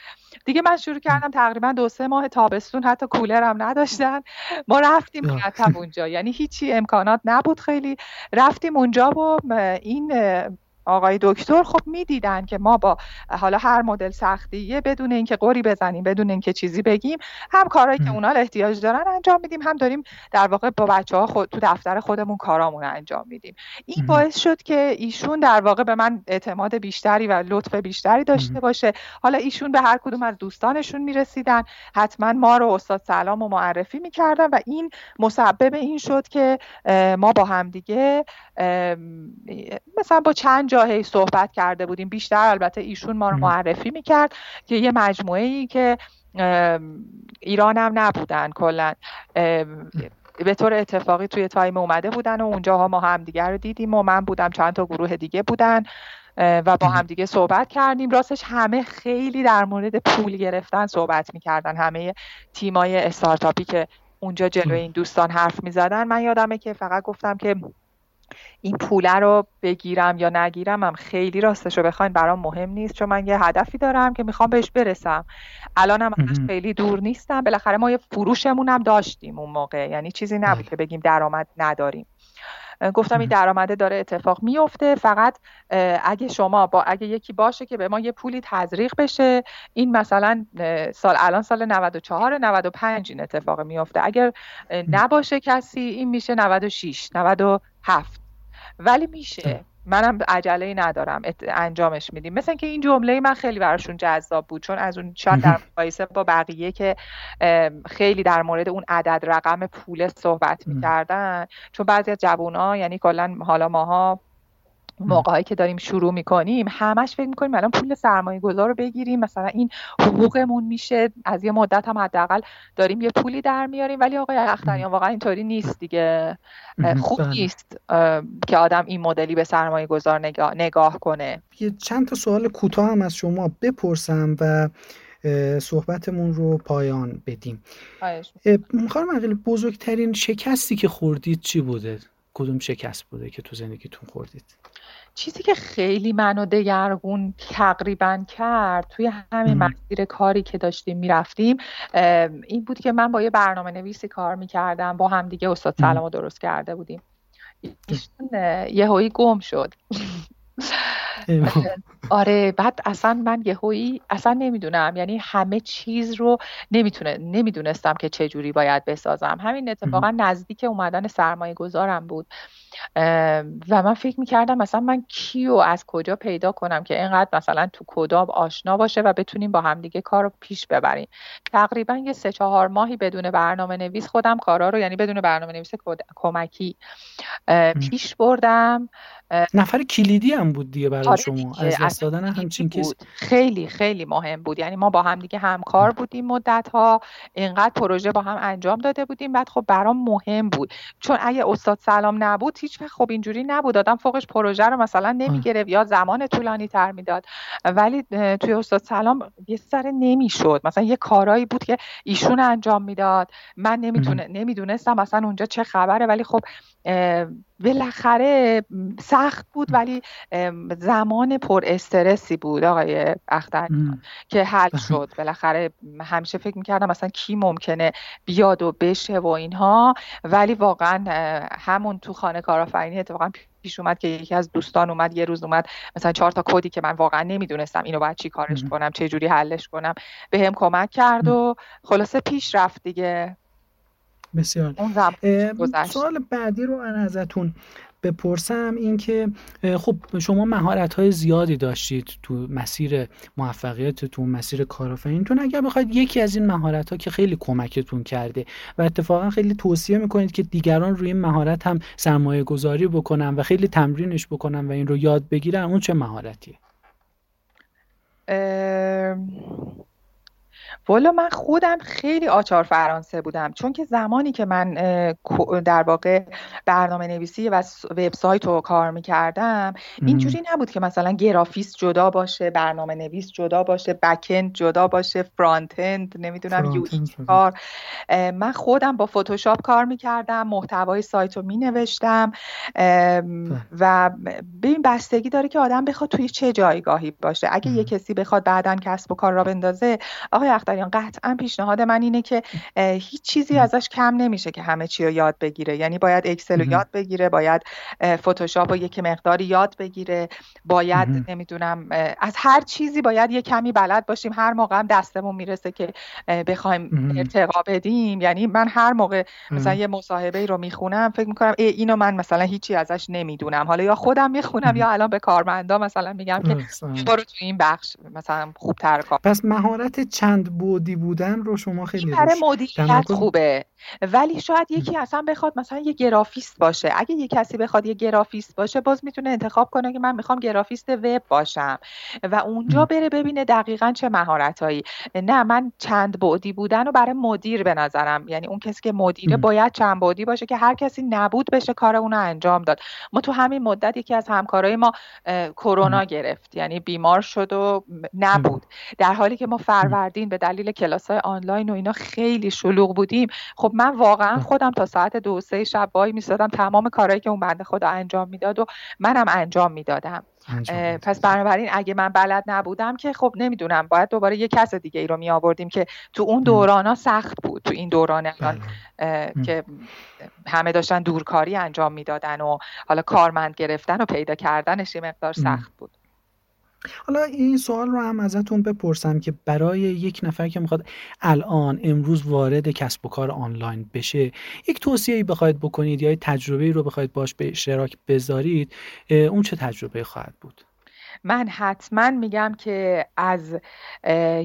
دیگه من شروع کردم تقریبا دو سه ماه تابستون حتی کولر هم نداشتن. ما رفتیم مرتب اونجا. یعنی هیچی امکانات نبود خیلی. رفتیم اونجا و این آقای دکتر خب می‌دیدن که ما با حالا هر مدل سختیه بدون اینکه قوری بزنیم بدون اینکه چیزی بگیم هم کارهایی که اونا احتیاج دارن انجام میدیم هم داریم در واقع با بچه ها خود تو دفتر خودمون کارامون انجام میدیم. این باعث شد که ایشون در واقع به من اعتماد بیشتری و لطف بیشتری داشته باشه. حالا ایشون به هر کدوم از دوستانشون می‌رسیدن. حتما ما رو استاد سلام و معرفی می‌کردن و این مسبب این شد که ما با همدیگه مثلا با چند جاهی صحبت کرده بودیم. بیشتر البته ایشون ما رو معرفی می‌کرد که یه مجموعه ای که ایران هم نبودن کلا. به طور اتفاقی توی تایم اومده بودن و اونجاها ما هم دیگر رو دیدیم و من بودم چند تا گروه دیگه بودن و با هم دیگه صحبت کردیم. راستش همه خیلی در مورد پول گرفتن صحبت می‌کردن. همه تیمای استارتاپی که اونجا جلوی این دوستان حرف می‌زدن. من یادمه که فقط گفتم که این پوله رو بگیرم یا نگیرم هم خیلی راستش رو بخواین برام مهم نیست چون من یه هدفی دارم که می‌خوام بهش برسم. الان هم خیلی دور نیستم. بالاخره ما یه فروشمون هم داشتیم اون موقع. یعنی چیزی نبود. که بگیم درآمد نداریم. گفتم این درآمده داره اتفاق میفته. فقط اگه شما با اگه یکی باشه که به ما یه پولی تزریق بشه این مثلا سال الان سال 94 95 این اتفاق میفته. اگر نباشه کسی این میشه 96 97 ولی میشه. منم عجله ندارم. انجامش میدیم. مثل که این جمله من خیلی براشون جذاب بود. چون از اون شاید در مقایسه با بقیه که خیلی در مورد اون عدد رقم پول صحبت می‌کردن. چون بعضی از جوونا یعنی کلا حالا ماها موقعی که داریم شروع می‌کنیم همش فکر می‌کنیم الان پول سرمایه گذار رو بگیریم مثلا این حقوقمون میشه. از یه مدت هم حداقل داریم یه پولی در میاریم ولی آقای اختریان واقعا اینطوری نیست دیگه. خوب بله. نیست که آدم این مدلی به سرمایه گذار نگاه, نگاه کنه. یه چند تا سوال کوتاه هم از شما بپرسم و صحبتمون رو پایان بدیم. خانم بزرگترین شکستی که خوردید چی بوده؟ کدوم شکست بوده که تو زندگیتون خوردید؟ چیزی که خیلی منو دگرگون تقریبا کرد توی همین مسیر کاری که داشتیم می‌رفتیم این بود که من با یه برنامه نویسی کار می‌کردم با هم دیگه استاد سلام درست کرده بودیم. ایشون یه هایی گم شد. آره بعد اصلا من یهویی اصلا نمی‌دونم. یعنی همه چیز رو نمی‌تونه نمی‌دونستم که چه جوری باید بسازم. همین اتفاقا نزدیک اومدن سرمایه گذارم بود. و من فکر می‌کردم مثلا من کیو از کجا پیدا کنم که اینقدر مثلا تو کدام آشنا باشه و بتونیم با همدیگه کار رو پیش ببریم. تقریبا یه سه چهار ماهی بدون برنامه نویس خودم کارا رو یعنی بدون برنامه نویس کمکی پیش بردم. نفر کلیدی هم بود دیگه برای آره شما. از دست دادن همچین کسی خیلی خیلی مهم بود. یعنی ما با هم دیگه همکار بودیم مدت ها اینقدر پروژه با هم انجام داده بودیم. بعد خب برام مهم بود. چون اگه استاد سلام نبود هیچ خب اینجوری نبود. آدم فوقش پروژه رو مثلا نمی‌گرفت یا زمان طولانی تر می‌داد. ولی توی استاد سلام یه سر نمی‌شد. مثلا یه کارایی بود که ایشون انجام می‌داد. من نمی‌تونه نمی‌دونستم مثلا اونجا چه خبره. ولی خب بالاخره سخت بود ولی زمان پر استرسی بود آقای اختر که حل شد. بالاخره همیشه فکر می‌کردم مثلا کی ممکنه بیاد و بشه و اینها. ولی واقعا همون تو خانه کارآفرینی اتفاقا پیش اومد که یکی از دوستان اومد یه روز اومد مثلا چهار تا کدی که من واقعا نمی‌دونستم اینو باید چی کارش کنم چه جوری حلش کنم به هم کمک کرد و خلاصه پیش رفت دیگه. بسیار. سوال بعدی رو من ازتون بپرسم این که خب شما مهارت های زیادی داشتید تو مسیر موفقیتتون مسیر کارآفرینیتون اگر بخواید یکی از این مهارت ها که خیلی کمکتون کرده و اتفاقا خیلی توصیه می‌کنید که دیگران روی این مهارت هم سرمایه گذاری بکنن و خیلی تمرینش بکنن و این رو یاد بگیرن اون چه مهارتیه؟ والا من خودم خیلی آچار فرانسه بودم چون که زمانی که من در واقع برنامه نویسی و وبسایت رو کار می‌کردم اینجوری نبود که مثلا گرافیست جدا باشه برنامه نویس جدا باشه بکند جدا باشه فرانت اند نمی‌دونم یو کار. من خودم با فتوشاپ کار می‌کردم محتوای سایت رو مینوشتم و ببین بستگی داره که آدم بخواد توی چه جایگاهی باشه. اگه یه کسی بخواد بعدا کسب و کار را بندازه آقای اختریان قطعا پیشنهاد من اینه که هیچ چیزی ازش کم نمیشه که همه چی رو یاد بگیره. یعنی باید اکسل رو یاد بگیره باید فتوشاپ رو یک مقداری یاد بگیره. باید نمی‌دونم از هر چیزی باید یه کمی بلد باشیم. هر موقع هم دستمون می‌رسه که بخوایم ارتقا بدیم. یعنی من هر موقع مثلا یه مصاحبه رو می‌خونم فکر می‌کنم ای اینو من مثلا هیچی ازش نمی‌دونم. حالا یا خودم می‌خونم یا الان به کارمندا مثلا میگم که برو تو این بخش مثلا خوبتر کار. پس مهارت چند بودی بودن رو شما خیلی برای مدیریت خوبه. ولی شاید یکی اصلا بخواد مثلا یه گرافیست باشه. اگه یه کسی بخواد یه گرافیست باشه باز می‌تونه انتخاب کنه که من می‌خوام گرافیست وب باشم و اونجا بره ببینه دقیقا چه مهارتهایی. نه من چند بعدی بودن رو برای مدیر به نظرم. یعنی اون کسی که مدیره باید چند بعدی باشه که هر کسی نبود بشه کار اون انجام داد. ما تو همین مدت یکی از همکارای ما کرونا گرفت. یعنی بیمار شد و نبود. در حالی که ما فروردین به دلیل کلاس های آنلاین و اینا خیلی شلوغ بودیم. خب من واقعا خودم تا ساعت دو سه شب وای میستادم تمام کارهایی که اون بنده خدا انجام می‌داد و منم انجام می‌دادم. پس بنابراین اگه من بلد نبودم که خب نمی‌دونم باید دوباره یه کس دیگه ای رو می آوردیم که تو اون دوران ها سخت بود تو این دوران الان بله. که همه داشتن دورکاری انجام می‌دادن و حالا کارمند گرفتن و پیدا کردنش یه مقدار سخت بود. حالا این سوال رو هم ازتون بپرسم که برای یک نفر که می‌خواد الان امروز وارد کسب و کار آنلاین بشه یک توصیه بخواید بکنید یا تجربه رو بخواید باش به اشتراک بذارید اون چه تجربه خواهد بود؟ من حتما میگم که از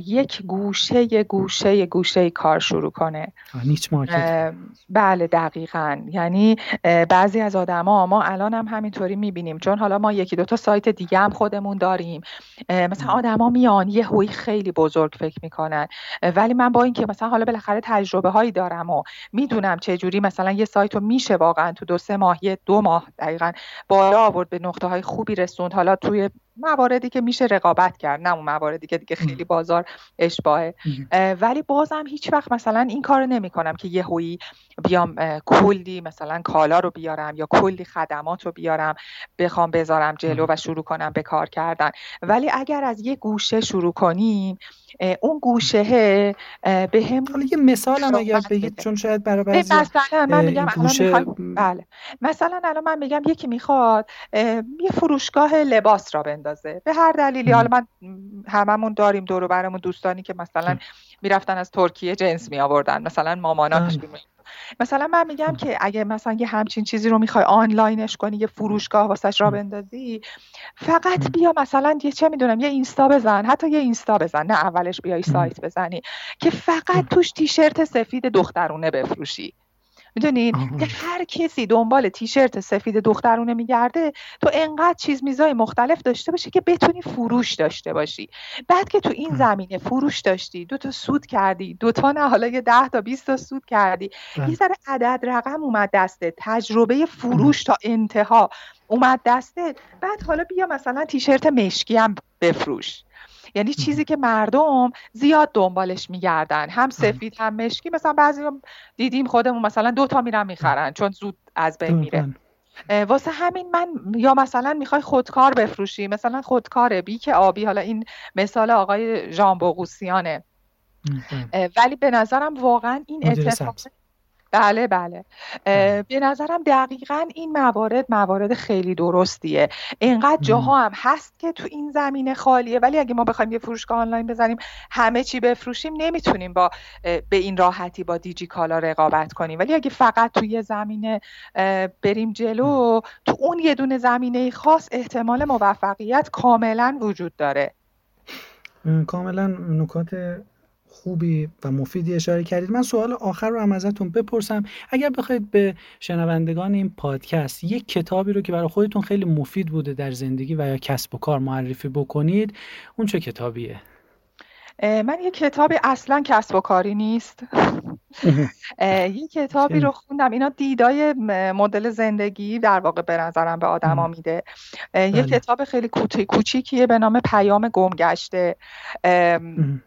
یک گوشه گوشه گوشه کار شروع کنه. نیچ مارکت. بله دقیقا. یعنی بعضی از آدما ما الان هم همینطوری می‌بینیم. چون حالا ما یکی دوتا سایت دیگه هم خودمون داریم. مثلا آدما میان یه هوی خیلی بزرگ فکر می‌کنن. ولی من با اینکه مثلا حالا بالاخره تجربه هایی دارم و می‌دونم چه جوری مثلا یه سایت رو میشه واقعا تو دو سه ماه یه دو ماه دقیقا بالا آورد به نقطه های خوبی رسوند. حالا توی مواردی که میشه رقابت کرد نه اون مواردی که دیگه خیلی بازار اشباهه. ولی بازم هیچ وقت مثلا این کار نمی کنم که یه هویی بیام کلی مثلا کالا رو بیارم یا کلی خدمات رو بیارم بخوام بذارم جلو و شروع کنم به کار کردن. ولی اگر از یه گوشه شروع کنیم اون گوشه به هم حالا یه مثال هم اگر بگید چون شاید برای بعضی مثلا من میگم گوشه... بله. مثلا الان من میگم یکی می‌خواد یه فروشگاه لباس را بندازه. به هر دلیلی حالا من هممون داریم دور برمون دوستانی که مثلا می‌رفتن از ترکیه جنس می آوردن مثلا ماماناش مثلا من میگم که اگه مثلا یه همچین چیزی رو می‌خوای آنلاینش کنی یه فروشگاه واسش را بندازی فقط بیا مثلا یه چه می‌دونم یه اینستا بزن حتی یه اینستا بزن نه اولش بیای سایت بزنی که فقط توش تیشرت سفید دخترونه بفروشی. می‌دونین که هر کسی دنبال تیشرت سفید دخترونه میگرده تو انقدر چیز میزای مختلف داشته باشی که بتونی فروش داشته باشی. بعد که تو این زمینه فروش داشتی دو تا سود کردی دو تا نه حالا یه ده تا 20 تا سود کردی یه ذره عدد رقم اومد دسته تجربه فروش تا انتها اومد دسته بعد حالا بیا مثلا تیشرت مشکی هم بفروش. یعنی چیزی که مردم زیاد دنبالش میگردن. هم سفید هم مشکی. مثلا بعضی دیدیم خودمون مثلا دوتا میرن می‌خرن چون زود از بین میره. واسه همین من یا مثلا می‌خوای خودکار بفروشی مثلا خودکار بیک آبی حالا این مثال آقای ژان ولی به نظرم واقعا این اتفاق بله بله. به نظرم دقیقا این موارد موارد خیلی درستیه. اینقدر جاها هم هست که تو این زمینه خالیه ولی اگه ما بخوایم یه فروشگاه آنلاین بزنیم همه چی بفروشیم نمی‌تونیم با به این راحتی با دیجی کالا رقابت کنیم. ولی اگه فقط تو یه زمینه بریم جلو تو اون یه دونه زمینه خاص احتمال موفقیت کاملا وجود داره. کاملا نکات خوبی و مفیدی اشاره کردید. من سوال آخر رو هم ازتون بپرسم. اگر بخواید به شنوندگان این پادکست یک کتابی رو که برای خودتون خیلی مفید بوده در زندگی و یا کسب و کار معرفی بکنید اون چه کتابیه؟ من یه کتابی اصلا کسب و کاری نیست. یه کتابی رو خوندم. اینا دیدای مدل زندگی در واقع به نظرم به آدما میده. یه بله. کتاب خیلی کوچیکیه به نام پیام گمگشته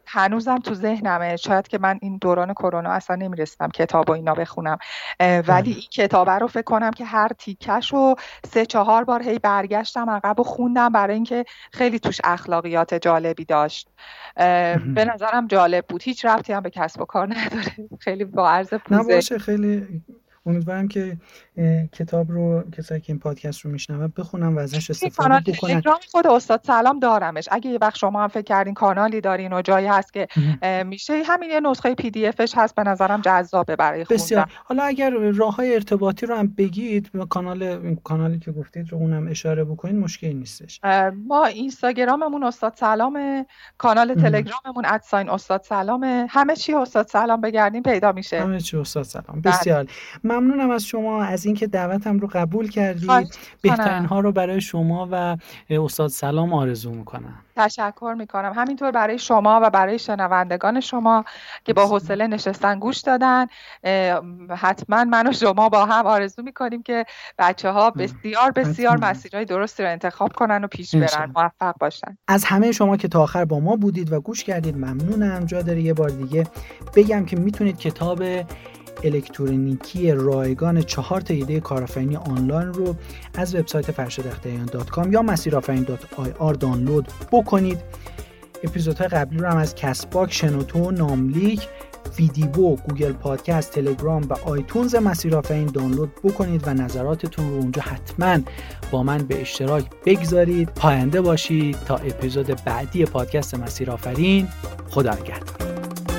هنوزم تو ذهنمه. شاید که من این دوران کرونا اصلا نمی‌رسیدم کتاب و اینا بخونم. ولی بله. این کتاب رو فکر کنم که هر تیکش رو سه چهار بار هی برگشتم عقب و خوندم برای اینکه خیلی توش اخلاقیات جالبی داشت. به نظرم جالب بود. هیچ ربطی هم به کسب و کار نداره. خیلی با عرض پوزه. خیلی امیدوارم که کتاب رو کسایی که این پادکست رو میشنون بخونم و ازش استفاده بکنن. خود استاد سلام دارمش. اگه یه وقت شما هم فکر کردین کانالی دارین و جایی هست که میشه همین یه نسخه پی دی افش هست به نظرم جذابه برای خوندن. بسیار. حالا اگر راه های ارتباطی رو هم بگید کانال کانالی که گفتید رو اونم اشاره بکنید مشکلی نیستش. ما اینستاگراممون استاد سلام کانال تلگراممون ادساین استاد سلام. همه چی استاد سلام بگردین پیدا میشه. همه چی استاد سلام. بسیار. ممنونم از شما از اینکه دعوتم رو قبول کردید بهترین ها رو برای شما و استاد سلام آرزو می‌کنم. تشکر می‌کنم. همینطور برای شما و برای شنوندگان شما که با حوصله نشستن گوش دادن حتما من و شما با هم آرزو می‌کنیم که بچه ها بسیار بسیار مسیرهای درستی رو انتخاب کنن و پیش برن. موفق باشن. از همه شما که تا آخر با ما بودید و گوش کردید ممنونم. جا داره یه بار دیگه بگم که می‌تونید کتاب الکترونیکی رایگان چهار تا ایده کارآفرینی آنلاین رو از وبسایت فرشدختیان dot com یا مسیرآفرین dot IR دانلود بکنید. اپیزودهای قبلی رو هم از Castbox شنوتو ناملیک فیدیبو گوگل پادکست تلگرام و آیتونز مسیرآفرین دانلود بکنید و نظراتتون رو اونجا حتما با من به اشتراک بگذارید. پاینده باشید تا اپیزود بعدی پادکست مسیرآفرین. خدا نگهدار.